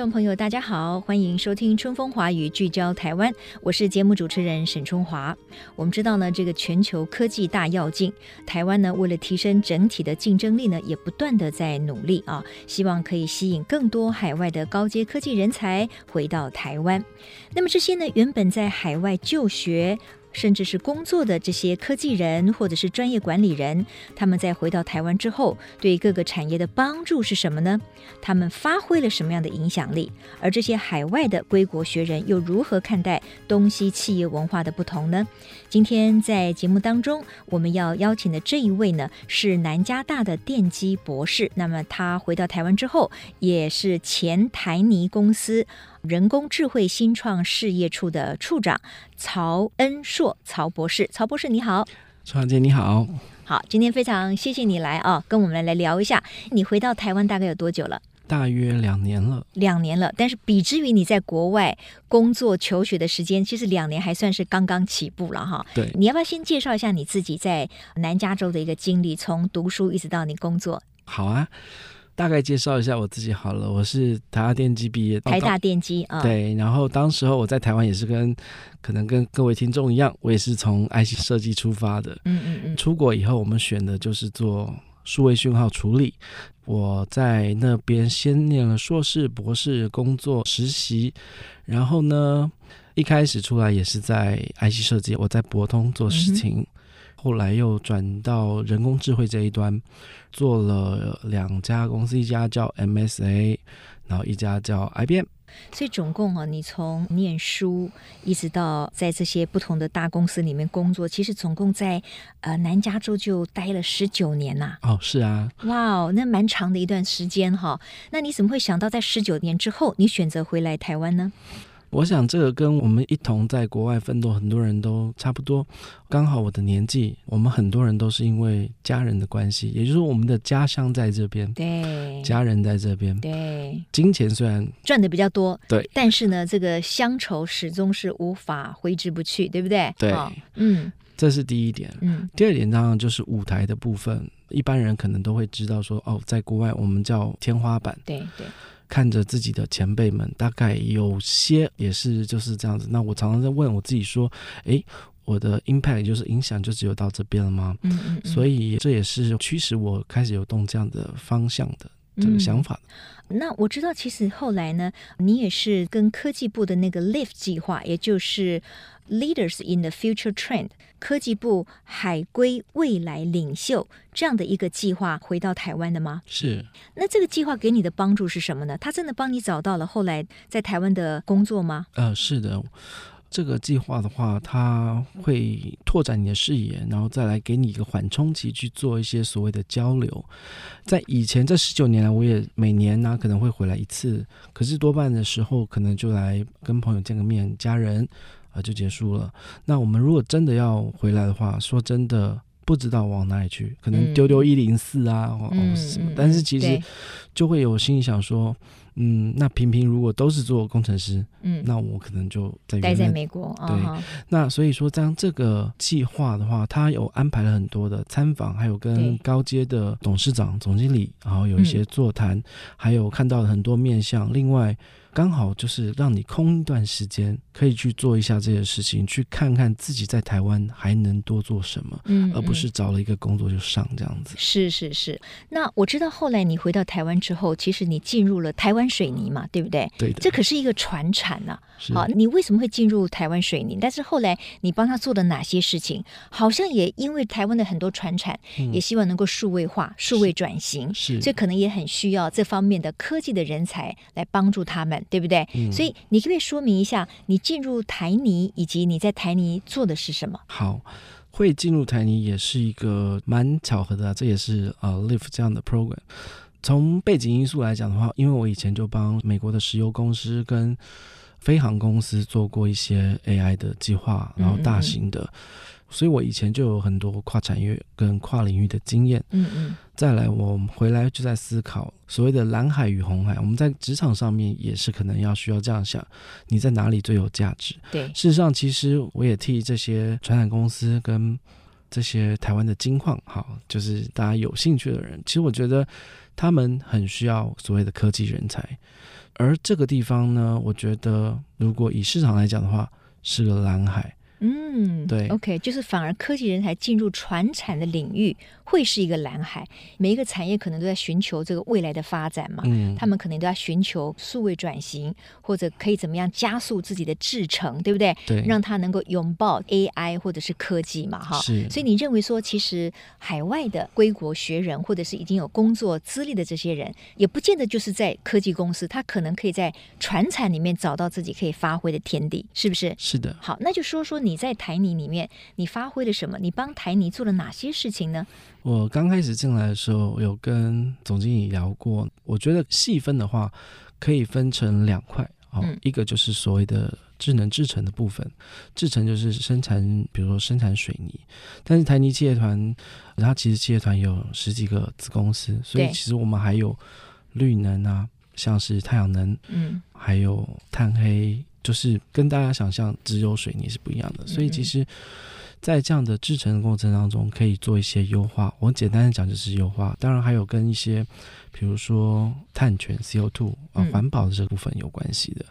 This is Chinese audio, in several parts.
众朋友，大家好，欢迎收听《春风华语》，聚焦台湾，我是节目主持人沈春华。我们知道呢，这个全球科技大跃进，台湾呢为了提升整体的竞争力呢，也不断的在努力啊，希望可以吸引更多海外的高阶科技人才回到台湾。那么这些呢，原本在海外就学。甚至是工作的这些科技人或者是专业管理人，他们在回到台湾之后，对各个产业的帮助是什么呢？他们发挥了什么样的影响力？而这些海外的归国学人又如何看待东西企业文化的不同呢？今天在节目当中，我们要邀请的这一位呢，是南加大的电机博士。那么他回到台湾之后，也是前台泥公司。人工智慧新创事业处的处长曹恩硕，曹博士，曹博士你好，曹小姐你好，好，今天非常谢谢你来啊，跟我们来聊一下，你回到台湾大概有多久了？大约两年了，两年了。但是比之于你在国外工作求学的时间，其实两年还算是刚刚起步了哈。对，你要不要先介绍一下你自己在南加州的一个经历，从读书一直到你工作？好啊。大概介绍一下我自己好了，我是台大电机毕业，台大电机啊，对，然后当时候我在台湾也是跟可能跟各位听众一样，我也是从 IC 设计出发的，嗯嗯嗯，出国以后我们选的就是做数位讯号处理，我在那边先念了硕士、博士工作实习，然后呢，一开始出来也是在 IC 设计，我在博通做事情。嗯后来又转到人工智慧这一端，做了两家公司，一家叫 MSA，然后一家叫 IBM。所以总共啊，你从念书一直到在这些不同的大公司里面工作，其实总共在呃南加州就待了十九年呐。哦，是啊。哇哦，那蛮长的一段时间哈。那你怎么会想到在十九年之后，你选择回来台湾呢？我想这个跟我们一同在国外奋斗，很多人都差不多。刚好我的年纪，我们很多人都是因为家人的关系，也就是我们的家乡在这边，对，家人在这边，对。金钱虽然赚的比较多，对，但是呢，这个乡愁始终是无法挥之不去，对不对？对，哦、嗯，这是第一点。嗯，第二点当然就是舞台的部分，一般人可能都会知道说，哦，在国外我们叫天花板，对对。看着自己的前辈们，大概有些也是就是这样子。那我常常在问我自己说：“诶，我的 impact 就是影响就只有到这边了吗？”嗯嗯，嗯。所以这也是驱使我开始有动这样的方向的这个想法。嗯。那我知道，其实后来呢，你也是跟科技部的那个 LIFT 计划，也就是 Leaders in the Future Trend。科技部海归未来领袖这样的一个计划回到台湾的吗？是。那这个计划给你的帮助是什么呢？他真的帮你找到了后来在台湾的工作吗？呃，是的。这个计划的话，它会拓展你的视野，然后再来给你一个缓冲期去做一些所谓的交流。在以前这十九年来，我也每年呢、可能会回来一次，可是多半的时候可能就来跟朋友见个面，家人。啊，就结束了。那我们如果真的要回来的话，说真的，不知道往哪里去，可能丢丢一零四啊，或、嗯、什么。但是其实就会有心里想说，那平平如果都是做工程师，嗯，那我可能就在待在美国。对，哦、那所以说，这样这个计划的话，他有安排了很多的参访，还有跟高阶的董事长、总经理，然后有一些座谈，嗯、还有看到了很多面向。另外。刚好就是让你空一段时间，可以去做一下这些事情，去看看自己在台湾还能多做什么，嗯，而不是找了一个工作就上这样子。是是是。那我知道后来你回到台湾之后，其实你进入了台湾水泥嘛，对不对？对的。这可是一个传产呐。好，你为什么会进入台湾水泥？但是后来你帮他做的哪些事情？好像也因为台湾的很多传产，嗯、也希望能够数位化、数位转型，是。所以可能也很需要这方面的科技的人才来帮助他们。对不对？嗯，所以你可不可以说明一下，你进入台泥以及你在台泥做的是什么？好，会进入台泥也是一个蛮巧合的啊，这也是呃 Live 这样的 program。从背景因素来讲的话，因为我以前就帮美国的石油公司跟飞航公司做过一些 AI 的计划，然后大型的。嗯嗯所以，我以前就有很多跨产业跟跨领域的经验。嗯嗯。再来，我回来就在思考所谓的蓝海与红海。我们在职场上面也是可能要需要这样想：你在哪里最有价值？对。事实上，其实我也替这些传染公司跟这些台湾的金矿，好，就是大家有兴趣的人，其实我觉得他们很需要所谓的科技人才。而这个地方呢，我觉得如果以市场来讲的话，是个蓝海。嗯，对，OK，就是反而科技人才进入传产的领域。会是一个蓝海，每一个产业可能都在寻求这个未来的发展嘛，嗯，他们可能都要寻求数位转型，或者可以怎么样加速自己的制程，对不对？对，让他能够拥抱 AI 或者是科技嘛，哈。是。所以你认为说，其实海外的归国学人，或者是已经有工作资历的这些人，也不见得就是在科技公司，他可能可以在传产里面找到自己可以发挥的天地，是不是？是的。好，那就说说你在台泥里面，你发挥了什么？你帮台泥做了哪些事情呢？我刚开始进来的时候，有跟总经理聊过。我觉得细分的话，可以分成两块啊、哦，一个就是所谓的智能制成的部分，制成就是生产，比如说生产水泥。但是台泥企业团，它其实企业团有十几个子公司，所以其实我们还有绿能啊，像是太阳能，嗯，还有碳黑，就是跟大家想象只有水泥是不一样的。所以其实。在这样的制成的过程当中，可以做一些优化。我简单的讲就是优化，当然还有跟一些，比如说碳权 CO2 啊、环保的这部分有关系的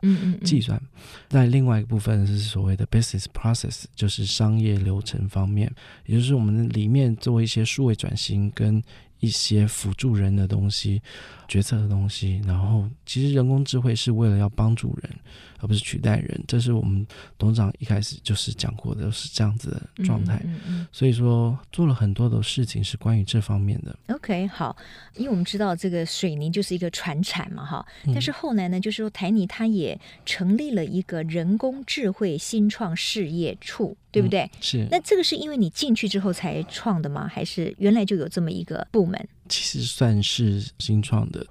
计算。那、嗯、另外一个部分是所谓的 business process，就是商业流程方面，也就是我们里面做一些数位转型跟一些辅助人的东西、决策的东西。然后，其实人工智慧是为了要帮助人。而不是取代人，这是我们董事长一开始就是讲过的，是这样子的状态。嗯嗯嗯、所以说做了很多的事情是关于这方面的。OK，好，因为我们知道这个水泥就是一个传产嘛，哈。但是后来呢，就是说台泥它也成立了一个人工智慧新创事业处，对不对？嗯、是。那这个是因为你进去之后才创的吗？还是原来就有这么一个部门？其实算是新创的。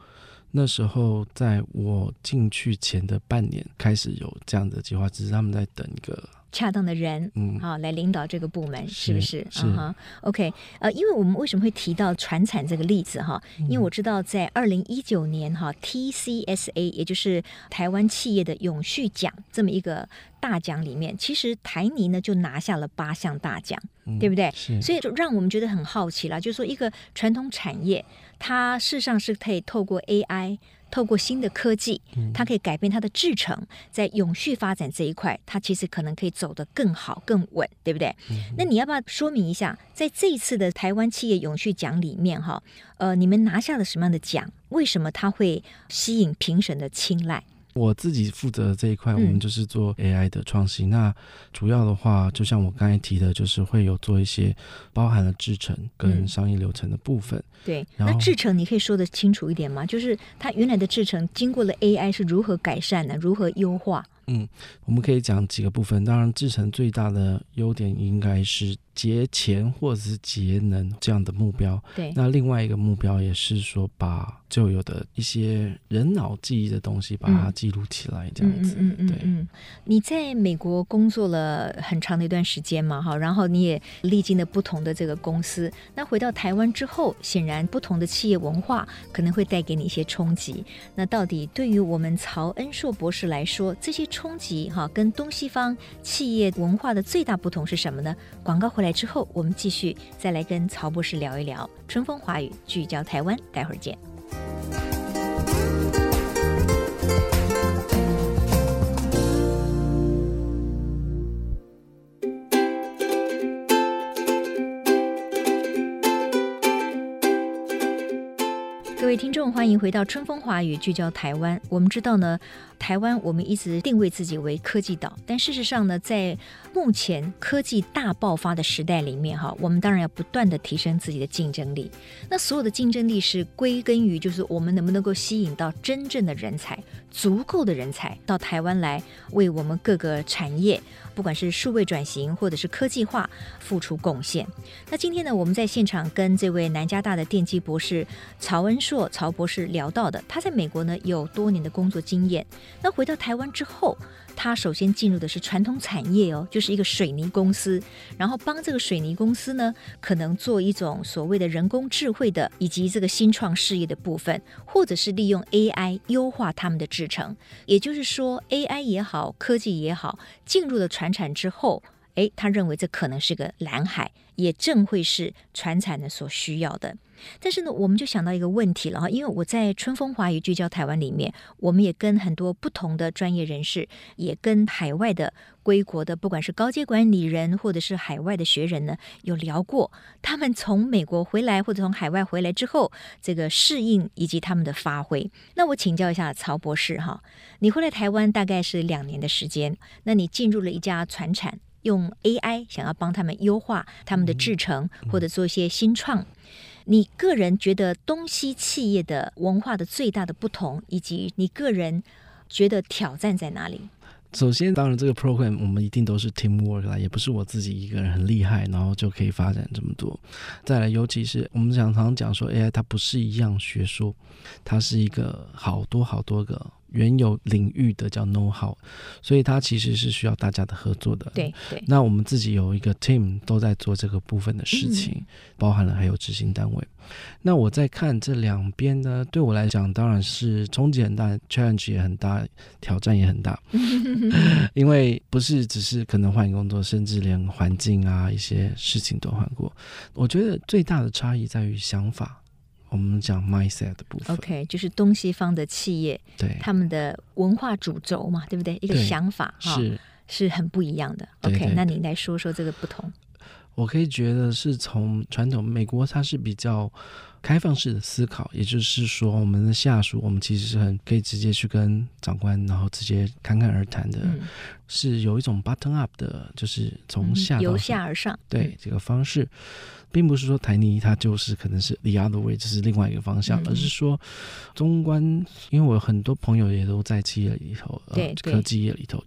那时候，在我进去前的半年，开始有这样的计划，只是他们在等一个恰当的人，嗯，好来领导这个部门，是，是不是？是哈、uh -huh.，OK，呃，因为我们为什么会提到传产这个例子哈？因为我知道在二零一九年哈，TCSA 也就是台湾企业的永续奖这么一个大奖里面，其实台泥呢就拿下了八项大奖，嗯，对不对？是，所以就让我们觉得很好奇了，就是说一个传统产业。它事实上是可以透过 AI，透过新的科技，它可以改变它的制程，在永续发展这一块，它其实可能可以走得更好、更稳，对不对？那你要不要说明一下，在这一次的台湾企业永续奖里面，哈，呃，你们拿下了什么样的奖？为什么它会吸引评审的青睐？我自己负责的这一块，我们就是做 AI 的创新。嗯。那主要的话，就像我刚才提的，就是会有做一些包含了制程跟商业流程的部分。嗯、对，那制程你可以说的清楚一点吗？就是它原来的制程经过了 AI 是如何改善的，如何优化？嗯，我们可以讲几个部分。当然，制成最大的优点应该是节钱或者是节能这样的目标。对，那另外一个目标也是说把。旧有的一些人脑记忆的东西，把它记录起来，这样子。嗯嗯嗯嗯。你在美国工作了很长的一段时间嘛，哈，然后你也历经了不同的这个公司。那回到台湾之后，显然不同的企业文化可能会带给你一些冲击。那到底对于我们曹恩硕博士来说，这些冲击哈，跟东西方企业文化的最大不同是什么呢？广告回来之后，我们继续再来跟曹博士聊一聊。春风华语聚焦台湾，待会儿见。各位听众，欢迎回到春风华语，聚焦台湾。我们知道呢。台湾，我们一直定位自己为科技岛，但事实上呢，在目前科技大爆发的时代里面，哈，我们当然要不断的提升自己的竞争力。那所有的竞争力是归根于，就是我们能不能够吸引到真正的人才，足够的人才到台湾来，为我们各个产业，不管是数位转型或者是科技化，付出贡献。那今天呢，我们在现场跟这位南加大的电机博士曹恩硕曹博士聊到的，他在美国呢有多年的工作经验。那回到台湾之后，他首先进入的是传统产业哦，就是一个水泥公司，然后帮这个水泥公司呢，可能做一种所谓的人工智慧的以及这个新创事业的部分，或者是利用 AI 优化他们的制程。也就是说，AI 也好，科技也好，进入了传产之后，诶，他认为这可能是个蓝海，也正会是传产的所需要的。但是呢，我们就想到一个问题了哈，因为我在春风华语聚焦台湾里面，我们也跟很多不同的专业人士，也跟海外的归国的，不管是高阶管理人或者是海外的学人呢，有聊过他们从美国回来或者从海外回来之后，这个适应以及他们的发挥。那我请教一下曹博士哈，你回来台湾大概是两年的时间，那你进入了一家船产，用 AI 想要帮他们优化他们的制程，或者做一些新创。你个人觉得东西企业的文化的最大的不同，以及你个人觉得挑战在哪里？首先，当然这个 program 我们一定都是 teamwork 啦，也不是我自己一个人很厉害，然后就可以发展这么多。再来，尤其是我们常常讲说，AI 它不是一样学说，它是一个好多好多个。原有领域的叫 know how，所以它其实是需要大家的合作的。对对。那我们自己有一个 team 都在做这个部分的事情，嗯、包含了还有执行单位。那我在看这两边呢，对我来讲当然是冲击很大，challenge 也很大，挑战也很大。因为不是只是可能换工作，甚至连环境啊一些事情都换过。我觉得最大的差异在于想法。我们讲 mindset 的部分，OK，就是东西方的企业，对他们的文化主轴嘛，对不对？一个想法哈，是是很不一样的。OK，对对对，那你来说说这个不同。我可以觉得是从传统美国，它是比较开放式的思考，也就是说，我们的下属，我们其实是很可以直接去跟长官，然后直接侃侃而谈的，嗯、是有一种 button up 的，就是从下、嗯、由下而上，对、嗯、这个方式。并不是说台泥它就是可能是 the other way，这是另外一个方向，嗯、而是说中观，因为我有很多朋友也都在企业里头，对，呃、科技业里头。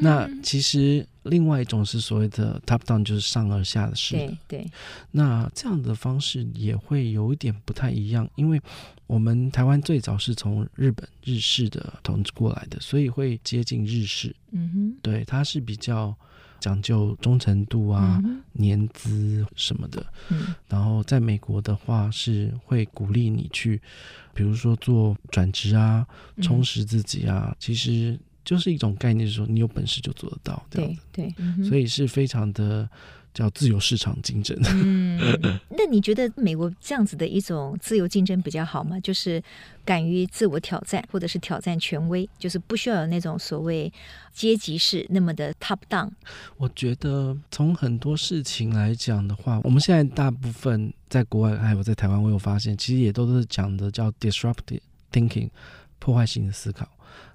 那其实另外一种是所谓的 top down，就是上而下的事。对对。那这样的方式也会有一点不太一样，因为我们台湾最早是从日本日式的统治过来的，所以会接近日式。嗯哼。对，它是比较。讲究忠诚度啊、嗯、年资什么的，嗯，然后在美国的话是会鼓励你去，比如说做转职啊、充实自己啊，嗯、其实就是一种概念，是说你有本事就做得到，对对，所以是非常的。叫自由市场竞争。嗯，那你觉得美国这样子的一种自由竞争比较好吗？就是敢于自我挑战，或者是挑战权威，就是不需要有那种所谓阶级式那么的 top down。我觉得从很多事情来讲的话，我们现在大部分在国外还有在台湾，我有发现，其实也都是讲的叫 disruptive thinking，破坏性的思考。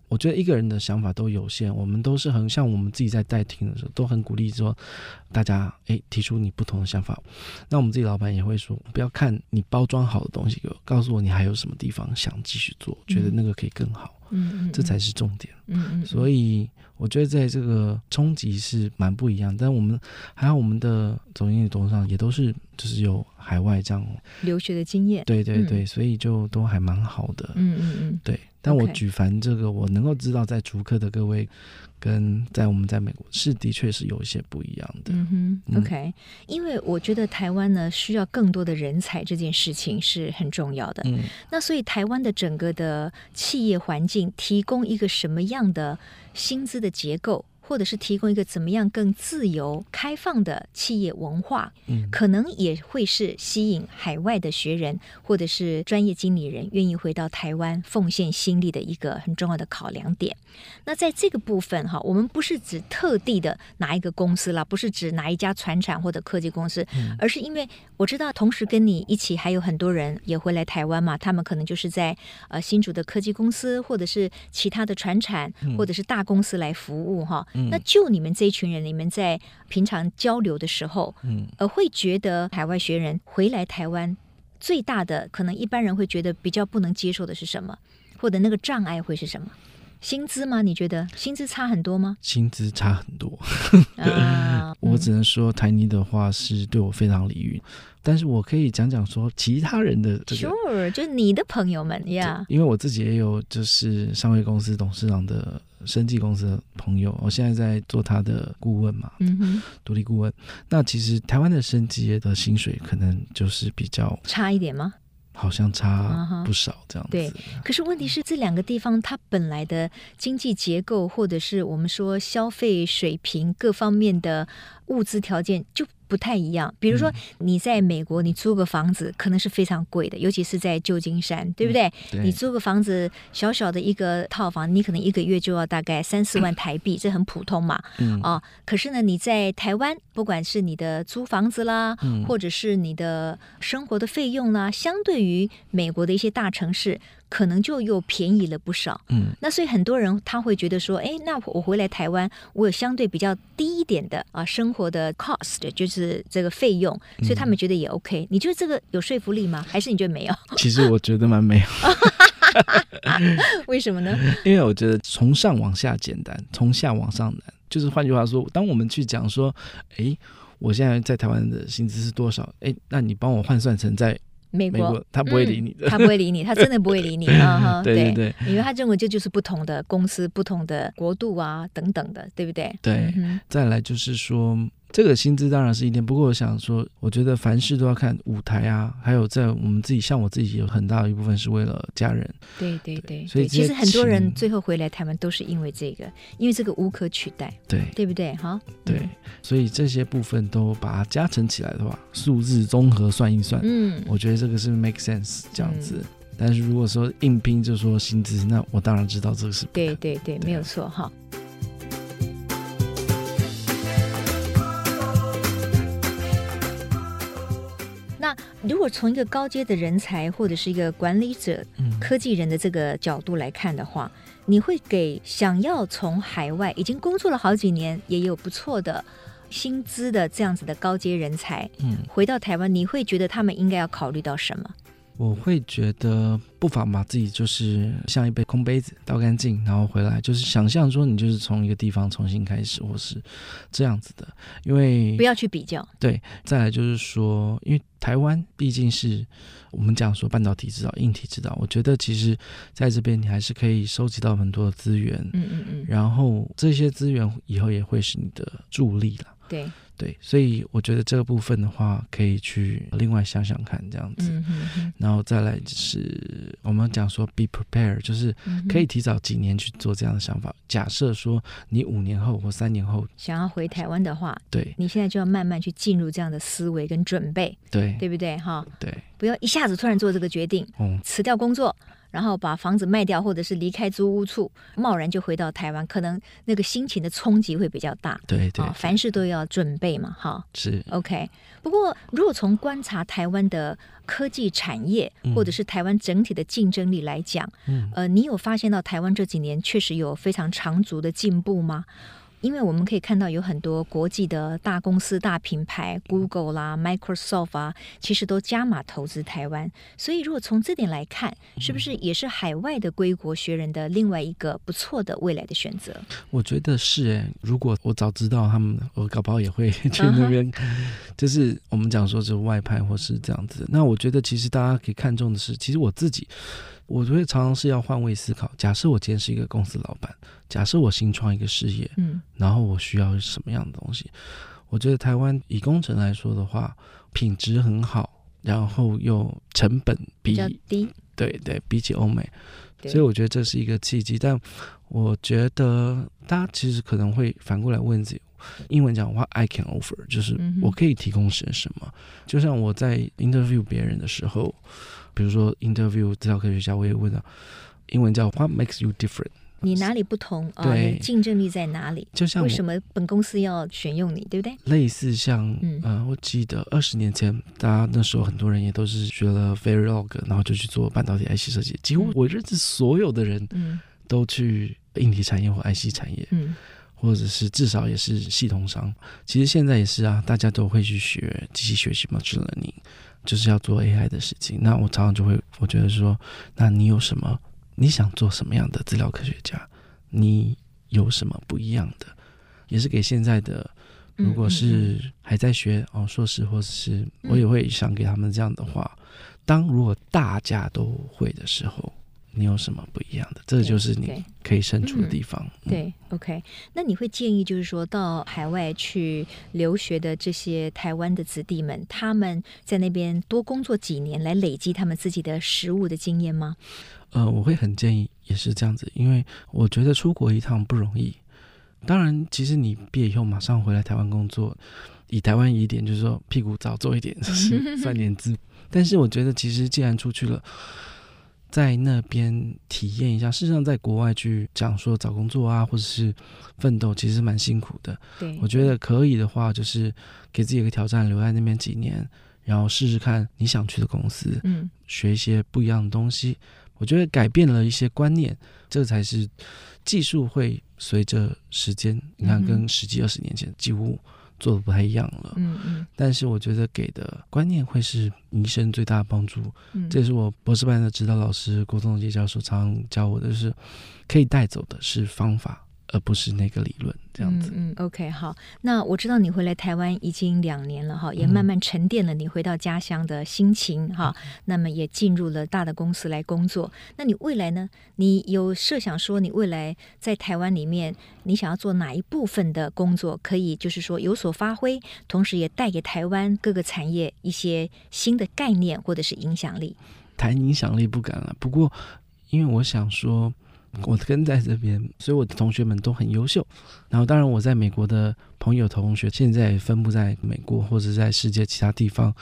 我觉得一个人的想法都有限，我们都是很像我们自己在带 team 的时候，都很鼓励说大家诶提出你不同的想法。那我们自己老板也会说，不要看你包装好的东西给我，告诉我你还有什么地方想继续做，觉得那个可以更好。嗯，这才是重点。嗯嗯。所以我觉得在这个冲击是蛮不一样，但我们还好我们的总经理董事长也都是就是有海外这样留学的经验。对对对，所以就都还蛮好的。嗯嗯嗯，对。但我举凡这个，我能够知道，在逐客的各位，跟在我们在美国是的确是有一些不一样的。嗯哼，OK，因为我觉得台湾呢需要更多的人才，这件事情是很重要的。嗯，那所以台湾的整个的企业环境提供一个什么样的薪资的结构？或者是提供一个怎么样更自由开放的企业文化，嗯，可能也会是吸引海外的学人或者是专业经理人愿意回到台湾奉献心力的一个很重要的考量点。那在这个部分哈，我们不是指特地的哪一个公司啦，不是指哪一家船产或者科技公司，嗯，而是因为我知道同时跟你一起还有很多人也会来台湾嘛，他们可能就是在呃新竹的科技公司或者是其他的船产或者是大公司来服务哈。那就你们这一群人，你们在平常交流的时候，嗯，呃，会觉得海外学人回来台湾最大的可能，一般人会觉得比较不能接受的是什么，或者那个障碍会是什么？薪资吗？你觉得薪资差很多吗？薪资差很多，啊、我只能说台泥的话是对我非常礼遇，但是我可以讲讲说其他人的这个，Sure，就你的朋友们呀.因为我自己也有就是上位公司董事长的生技公司的朋友，我现在在做他的顾问嘛，嗯哼，独立顾问。那其实台湾的生技业的薪水可能就是比较差一点吗？好像差不少这样子。对，可是问题是这两个地方它本来的经济结构，或者是我们说消费水平各方面的物资条件就。不太一样，比如说你在美国，你租个房子可能是非常贵的，尤其是在旧金山，对不对？嗯、对，你租个房子，小小的一个套房，你可能一个月就要大概三四万台币，嗯、这很普通嘛。嗯、哦，可是呢，你在台湾，不管是你的租房子啦，嗯、或者是你的生活的费用啦，相对于美国的一些大城市。可能就又便宜了不少，嗯，那所以很多人他会觉得说，哎，那我回来台湾，我有相对比较低一点的啊生活的 cost，就是这个费用，所以他们觉得也 OK。嗯，你觉得这个有说服力吗？还是你觉得没有？其实我觉得蛮没有，为什么呢？因为我觉得从上往下简单，从下往上难。就是换句话说，当我们去讲说，哎，我现在在台湾的薪资是多少？哎，那你帮我换算成在。美国，他不会理你的，嗯，他不会理你，他真的不会理你啊！对对对，因为他认为这就是不同的公司、不同的国度啊等等的，对不对？对，嗯、再来就是说。这个薪资当然是一点，不过我想说，我觉得凡事都要看舞台啊，还有在我们自己，像我自己有很大的一部分是为了家人。对对对，对所以其实很多人最后回来台湾都是因为这个，因为这个无可取代，对对不对？哈，对，所以这些部分都把它加成起来的话，数字综合算一算，嗯，我觉得这个是 make sense 这样子。嗯、但是如果说硬拼就说薪资，那我当然知道这个是对对对，对没有错哈。如果从一个高阶的人才或者是一个管理者、科技人的这个角度来看的话，你会给想要从海外已经工作了好几年，也有不错的薪资的这样子的高阶人才，嗯，回到台湾，你会觉得他们应该要考虑到什么？我会觉得不妨把自己就是像一杯空杯子倒干净，然后回来就是想象说你就是从一个地方重新开始，或是这样子的，因为不要去比较。对，再来就是说，因为台湾毕竟是我们讲说半导体制造、硬体制造，我觉得其实在这边你还是可以收集到很多的资源，嗯嗯嗯，然后这些资源以后也会是你的助力了。对。对，所以我觉得这个部分的话，可以去另外想想看这样子，嗯、哼哼然后再来就是我们讲说 be prepared，就是可以提早几年去做这样的想法。嗯、假设说你五年后或三年后想要回台湾的话，对，你现在就要慢慢去进入这样的思维跟准备，对，对不对？哈，对，不要一下子突然做这个决定，嗯，辞掉工作。然后把房子卖掉，或者是离开租屋处，贸然就回到台湾，可能那个心情的冲击会比较大。对对，哦，凡事都要准备嘛，哈。是 OK。不过，如果从观察台湾的科技产业，或者是台湾整体的竞争力来讲，嗯，呃，你有发现到台湾这几年确实有非常长足的进步吗？因为我们可以看到有很多国际的大公司、大品牌，Google 啦、Microsoft 啊，其实都加码投资台湾。所以，如果从这点来看，是不是也是海外的归国学人的另外一个不错的未来的选择？我觉得是诶。如果我早知道他们，我搞不好也会 去那边。Uh huh. 就是我们讲说，是外派或是这样子。那我觉得，其实大家可以看重的是，其实我自己。我觉得常常是要换位思考。假设我今天是一个公司老板，假设我新创一个事业，嗯，然后我需要什么样的东西？我觉得台湾以工程来说的话，品质很好，然后又成本比，比较低，对对，比起欧美，所以我觉得这是一个契机。但我觉得大家其实可能会反过来问自己，英文讲的话，I can offer，就是我可以提供些什么？嗯、就像我在 interview 别人的时候。比如说，interview 资料科学家，我也问到，英文叫 What makes you different？你哪里不同啊？对，你竞争力在哪里？就像为什么本公司要选用你，对不对？类似像，嗯、呃，我记得二十年前，大家那时候很多人也都是学了 Verilog，然后就去做半导体 IC 设计。几乎我认识所有的人，嗯，都去硬体产业或 IC 产业，嗯，或者是至少也是系统商。其实现在也是啊，大家都会去学机器学习 machine learning。就是要做 AI 的事情，那我常常就会，我觉得说，那你有什么？你想做什么样的资料科学家？你有什么不一样的？也是给现在的，如果是还在学哦硕士，或者是我也会想给他们这样的话：当如果大家都会的时候。你有什么不一样的？这就是你可以身处的地方。对，对，嗯，对，OK。那你会建议，就是说到海外去留学的这些台湾的子弟们，他们在那边多工作几年，来累积他们自己的实务的经验吗？呃，我会很建议，也是这样子，因为我觉得出国一趟不容易。当然，其实你毕业以后马上回来台湾工作，以台湾一点就是说屁股早做一点，是 算年资。但是我觉得，其实既然出去了。在那边体验一下，事实上，在国外去讲说找工作啊，或者是奋斗，其实蛮辛苦的。对，我觉得可以的话，就是给自己一个挑战，留在那边几年，然后试试看你想去的公司，嗯，学一些不一样的东西。我觉得改变了一些观念，这才是技术会随着时间，你看，跟十几二十年前几乎。做的不太一样了，嗯嗯，但是我觉得给的观念会是一生最大的帮助，嗯，这也是我博士班的指导老师郭宗杰教授常常教我的，就是可以带走的是方法。而不是那个理论这样子。嗯，嗯，OK，好。那我知道你回来台湾已经两年了哈，也慢慢沉淀了你回到家乡的心情哈。嗯、那么也进入了大的公司来工作。那你未来呢？你有设想说你未来在台湾里面，你想要做哪一部分的工作，可以就是说有所发挥，同时也带给台湾各个产业一些新的概念或者是影响力？谈影响力不敢了，不过因为我想说。我跟在这边，所以我的同学们都很优秀。然后，当然我在美国的朋友同学，现在分布在美国或者在世界其他地方。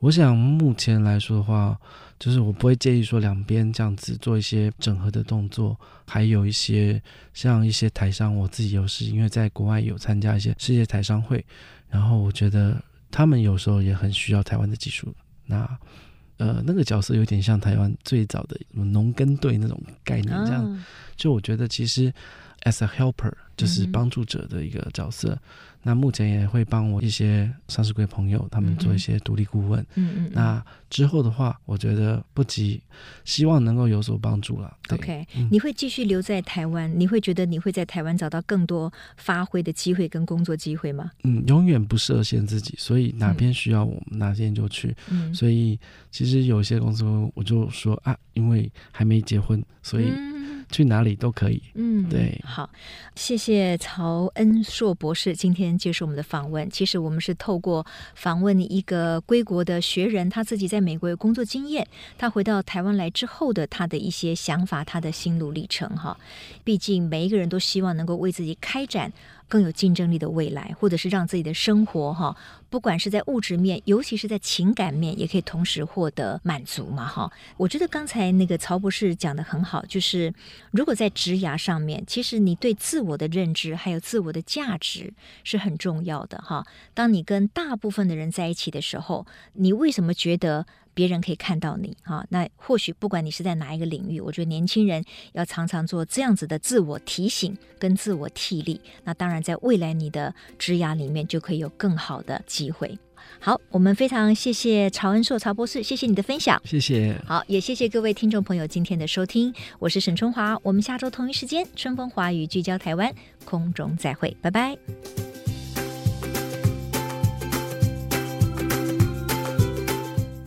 我想目前来说的话，就是我不会介意说两边这样子做一些整合的动作，还有一些像一些台商，我自己有时因为在国外有参加一些世界台商会，然后我觉得他们有时候也很需要台湾的技术。那呃，那个角色有点像台湾最早的农耕队那种概念，这样，就我觉得其实 as a helper 就是帮助者的一个角色。嗯那目前也会帮我一些上市柜朋友，他们做一些独立顾问。嗯嗯。那之后的话，我觉得不急，希望能够有所帮助了。OK，你会继续留在台湾？你会觉得你会在台湾找到更多发挥的机会跟工作机会吗？嗯，永远不设限自己，所以哪边需要我们哪边就去。嗯。所以其实有些公司我就说啊，因为还没结婚，所以。去哪里都可以。嗯，对，好，谢谢曹恩硕博士今天接受我们的访问。其实我们是透过访问一个归国的学人，他自己在美国有工作经验，他回到台湾来之后的他的一些想法，他的心路历程。哈，毕竟每一个人都希望能够为自己开展更有竞争力的未来，或者是让自己的生活哈，不管是在物质面，尤其是在情感面，也可以同时获得满足嘛哈。我觉得刚才那个曹博士讲得很好，就是如果在职涯上面，其实你对自我的认知还有自我的价值是很重要的哈。当你跟大部分的人在一起的时候，你为什么觉得？别人可以看到你哈，那或许不管你是在哪一个领域，我觉得年轻人要常常做这样子的自我提醒跟自我替力。那当然，在未来你的职涯里面就可以有更好的机会。好，我们非常谢谢曹恩硕曹博士，谢谢你的分享，谢谢。好，也谢谢各位听众朋友今天的收听，我是沈春华，我们下周同一时间春风华语聚焦台湾空中再会，拜拜。